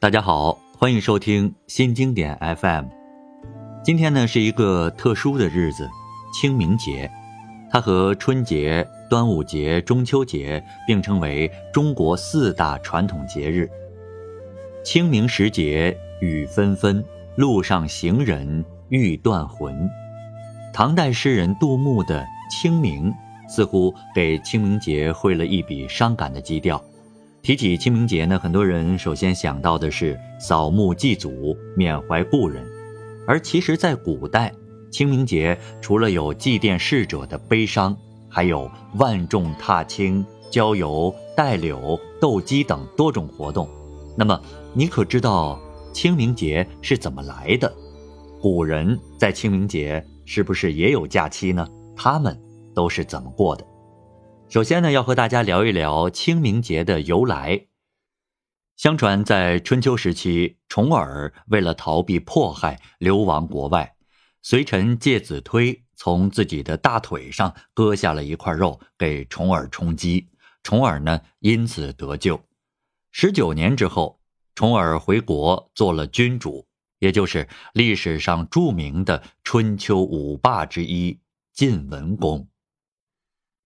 大家好，欢迎收听新经典 FM。今天呢是一个特殊的日子，清明节，它和春节、端午节、中秋节并称为中国四大传统节日。清明时节雨纷纷，路上行人欲断魂。唐代诗人杜牧的《清明》似乎给清明节绘了一笔伤感的基调。提起清明节呢，很多人首先想到的是扫墓祭祖、缅怀故人，而其实，在古代，清明节除了有祭奠逝者的悲伤，还有万众踏青、郊游、戴柳、斗鸡等多种活动。那么，你可知道清明节是怎么来的？古人在清明节是不是也有假期呢？他们都是怎么过的？首先呢，要和大家聊一聊清明节的由来。相传，在春秋时期，重耳为了逃避迫害，流亡国外。随臣介子推从自己的大腿上割下了一块肉，给重耳充饥。重耳呢，因此得救。十九年之后，重耳回国做了君主，也就是历史上著名的春秋五霸之一晋文公。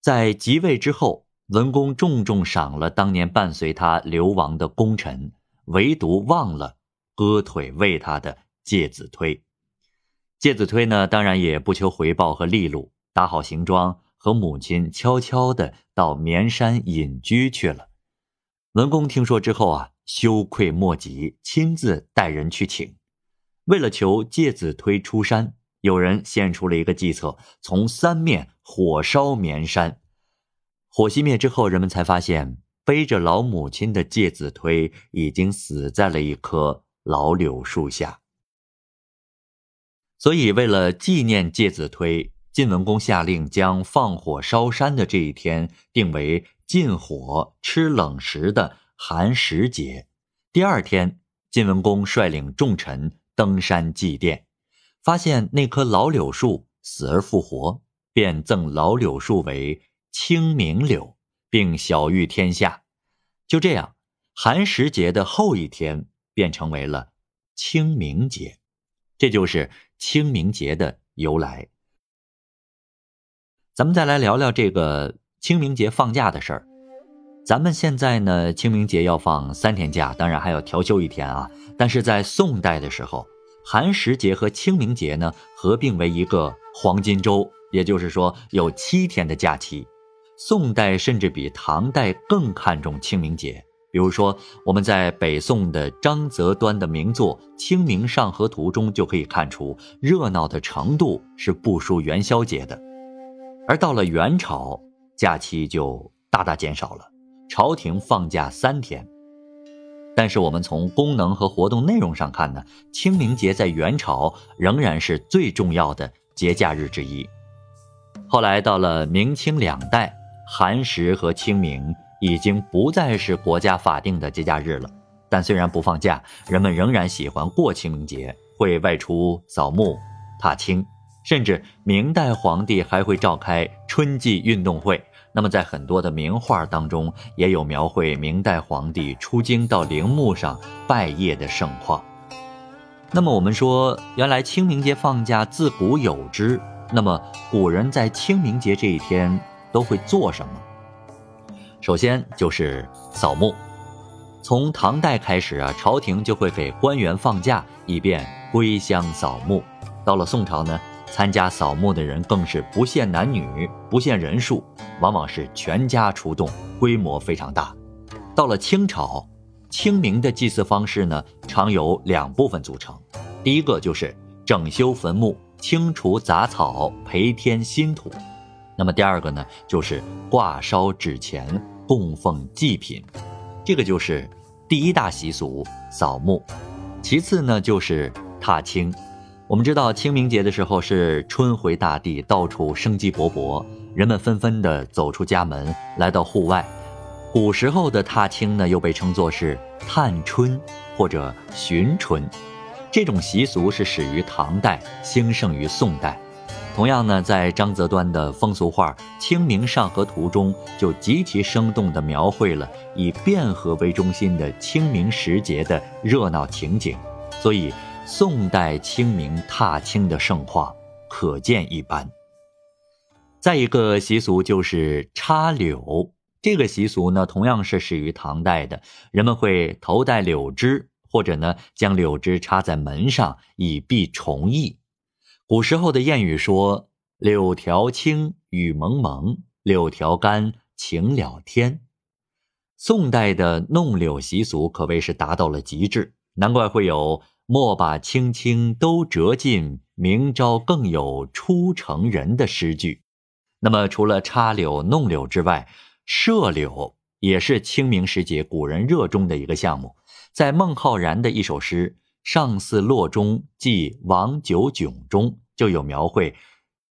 在即位之后，文公重重赏了当年伴随他流亡的功臣，唯独忘了割腿喂他的介子推。介子推呢，当然也不求回报和利禄，打好行装，和母亲悄悄地到绵山隐居去了。文公听说之后啊，羞愧莫及，亲自带人去请。为了求介子推出山。有人献出了一个计策，从三面火烧绵山。火熄灭之后，人们才发现背着老母亲的介子推已经死在了一棵老柳树下。所以，为了纪念介子推，晋文公下令将放火烧山的这一天定为禁火吃冷食的寒食节。第二天，晋文公率领众臣登山祭奠。发现那棵老柳树死而复活，便赠老柳树为清明柳，并晓谕天下。就这样，寒食节的后一天便成为了清明节，这就是清明节的由来。咱们再来聊聊这个清明节放假的事儿。咱们现在呢，清明节要放三天假，当然还要调休一天啊。但是在宋代的时候。寒食节和清明节呢合并为一个黄金周，也就是说有七天的假期。宋代甚至比唐代更看重清明节。比如说，我们在北宋的张择端的名作《清明上河图》中就可以看出，热闹的程度是不输元宵节的。而到了元朝，假期就大大减少了，朝廷放假三天。但是我们从功能和活动内容上看呢，清明节在元朝仍然是最重要的节假日之一。后来到了明清两代，寒食和清明已经不再是国家法定的节假日了。但虽然不放假，人们仍然喜欢过清明节，会外出扫墓、踏青，甚至明代皇帝还会召开春季运动会。那么，在很多的名画当中，也有描绘明代皇帝出京到陵墓上拜谒的盛况。那么，我们说，原来清明节放假自古有之。那么，古人在清明节这一天都会做什么？首先就是扫墓。从唐代开始啊，朝廷就会给官员放假，以便归乡扫墓。到了宋朝呢？参加扫墓的人更是不限男女，不限人数，往往是全家出动，规模非常大。到了清朝，清明的祭祀方式呢，常由两部分组成。第一个就是整修坟墓，清除杂草，培添新土；那么第二个呢，就是挂烧纸钱，供奉祭品。这个就是第一大习俗——扫墓。其次呢，就是踏青。我们知道清明节的时候是春回大地，到处生机勃勃，人们纷纷的走出家门，来到户外。古时候的踏青呢，又被称作是探春或者寻春。这种习俗是始于唐代，兴盛于宋代。同样呢，在张择端的风俗画《清明上河图》中，就极其生动地描绘了以汴河为中心的清明时节的热闹情景，所以宋代清明踏青的盛况可见一斑。再一个习俗就是插柳，这个习俗呢，同样是始于唐代的，人们会头戴柳枝，或者呢将柳枝插在门上，以避虫疫。古时候的谚语说：“柳条青，雨蒙蒙；柳条干，晴了天。”宋代的弄柳习俗可谓是达到了极致，难怪会有“莫把青青都折尽，明朝更有出城人”的诗句。那么，除了插柳、弄柳之外，射柳也是清明时节古人热衷的一个项目。在孟浩然的一首诗。上巳洛中记王九迥中就有描绘：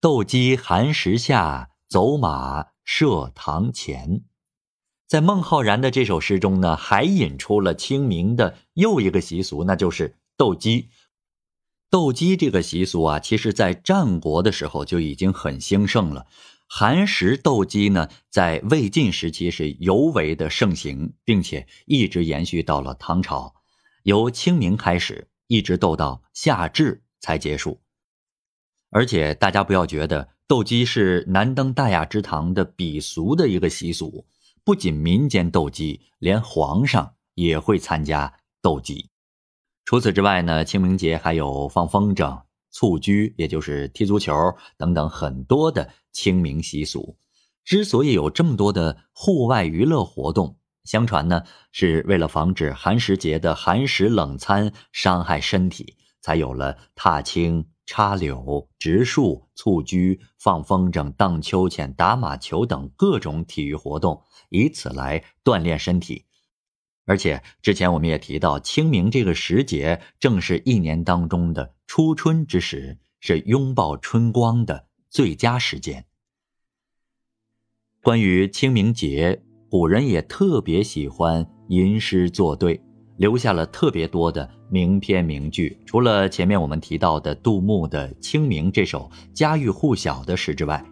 斗鸡寒食下，走马射堂前。在孟浩然的这首诗中呢，还引出了清明的又一个习俗，那就是斗鸡。斗鸡这个习俗啊，其实在战国的时候就已经很兴盛了。寒食斗鸡呢，在魏晋时期是尤为的盛行，并且一直延续到了唐朝。由清明开始，一直斗到夏至才结束。而且大家不要觉得斗鸡是难登大雅之堂的鄙俗的一个习俗，不仅民间斗鸡，连皇上也会参加斗鸡。除此之外呢，清明节还有放风筝、蹴鞠，也就是踢足球等等很多的清明习俗。之所以有这么多的户外娱乐活动，相传呢，是为了防止寒食节的寒食冷餐伤害身体，才有了踏青、插柳、植树、蹴鞠、放风筝、荡秋千、打马球等各种体育活动，以此来锻炼身体。而且之前我们也提到，清明这个时节正是一年当中的初春之时，是拥抱春光的最佳时间。关于清明节。古人也特别喜欢吟诗作对，留下了特别多的名篇名句。除了前面我们提到的杜牧的《清明》这首家喻户晓的诗之外，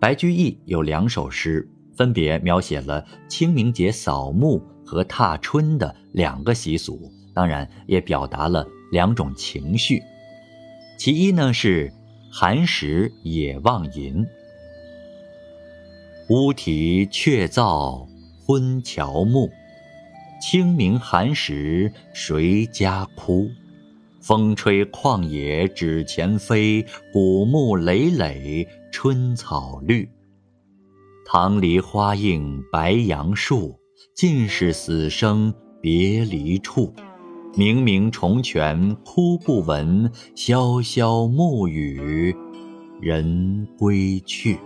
白居易有两首诗，分别描写了清明节扫墓和踏春的两个习俗，当然也表达了两种情绪。其一呢是“寒食野望吟”，乌啼鹊噪。昏乔木，清明寒食谁家哭？风吹旷野纸钱飞，古木累累春草绿。棠梨花映白杨树，尽是死生别离处。明明重泉哭不闻，萧萧暮雨人归去。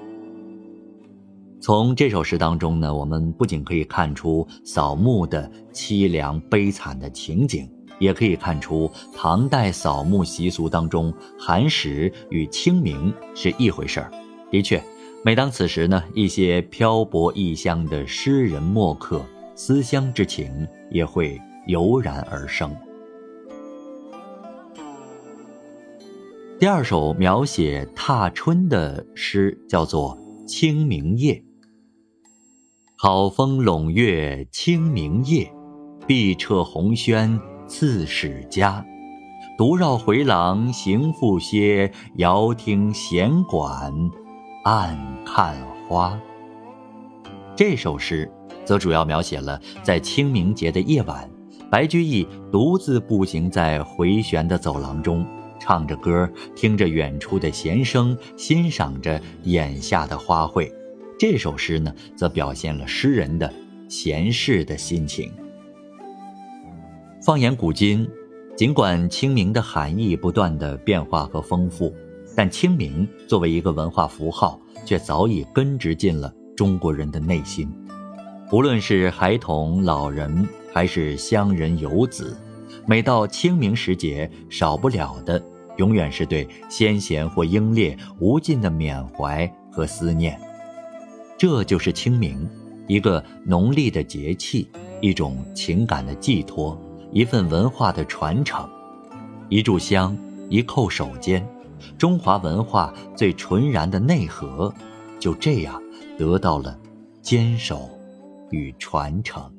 从这首诗当中呢，我们不仅可以看出扫墓的凄凉悲惨的情景，也可以看出唐代扫墓习俗当中寒食与清明是一回事儿。的确，每当此时呢，一些漂泊异乡的诗人墨客，思乡之情也会油然而生。第二首描写踏春的诗叫做《清明夜》。好风笼月清明夜，碧彻红轩刺史家。独绕回廊行复歇，遥听弦管暗看花。这首诗则主要描写了在清明节的夜晚，白居易独自步行在回旋的走廊中，唱着歌，听着远处的弦声，欣赏着眼下的花卉。这首诗呢，则表现了诗人的闲适的心情。放眼古今，尽管清明的含义不断的变化和丰富，但清明作为一个文化符号，却早已根植进了中国人的内心。无论是孩童、老人，还是乡人、游子，每到清明时节，少不了的，永远是对先贤或英烈无尽的缅怀和思念。这就是清明，一个农历的节气，一种情感的寄托，一份文化的传承。一炷香，一叩首间，中华文化最纯然的内核就这样得到了坚守与传承。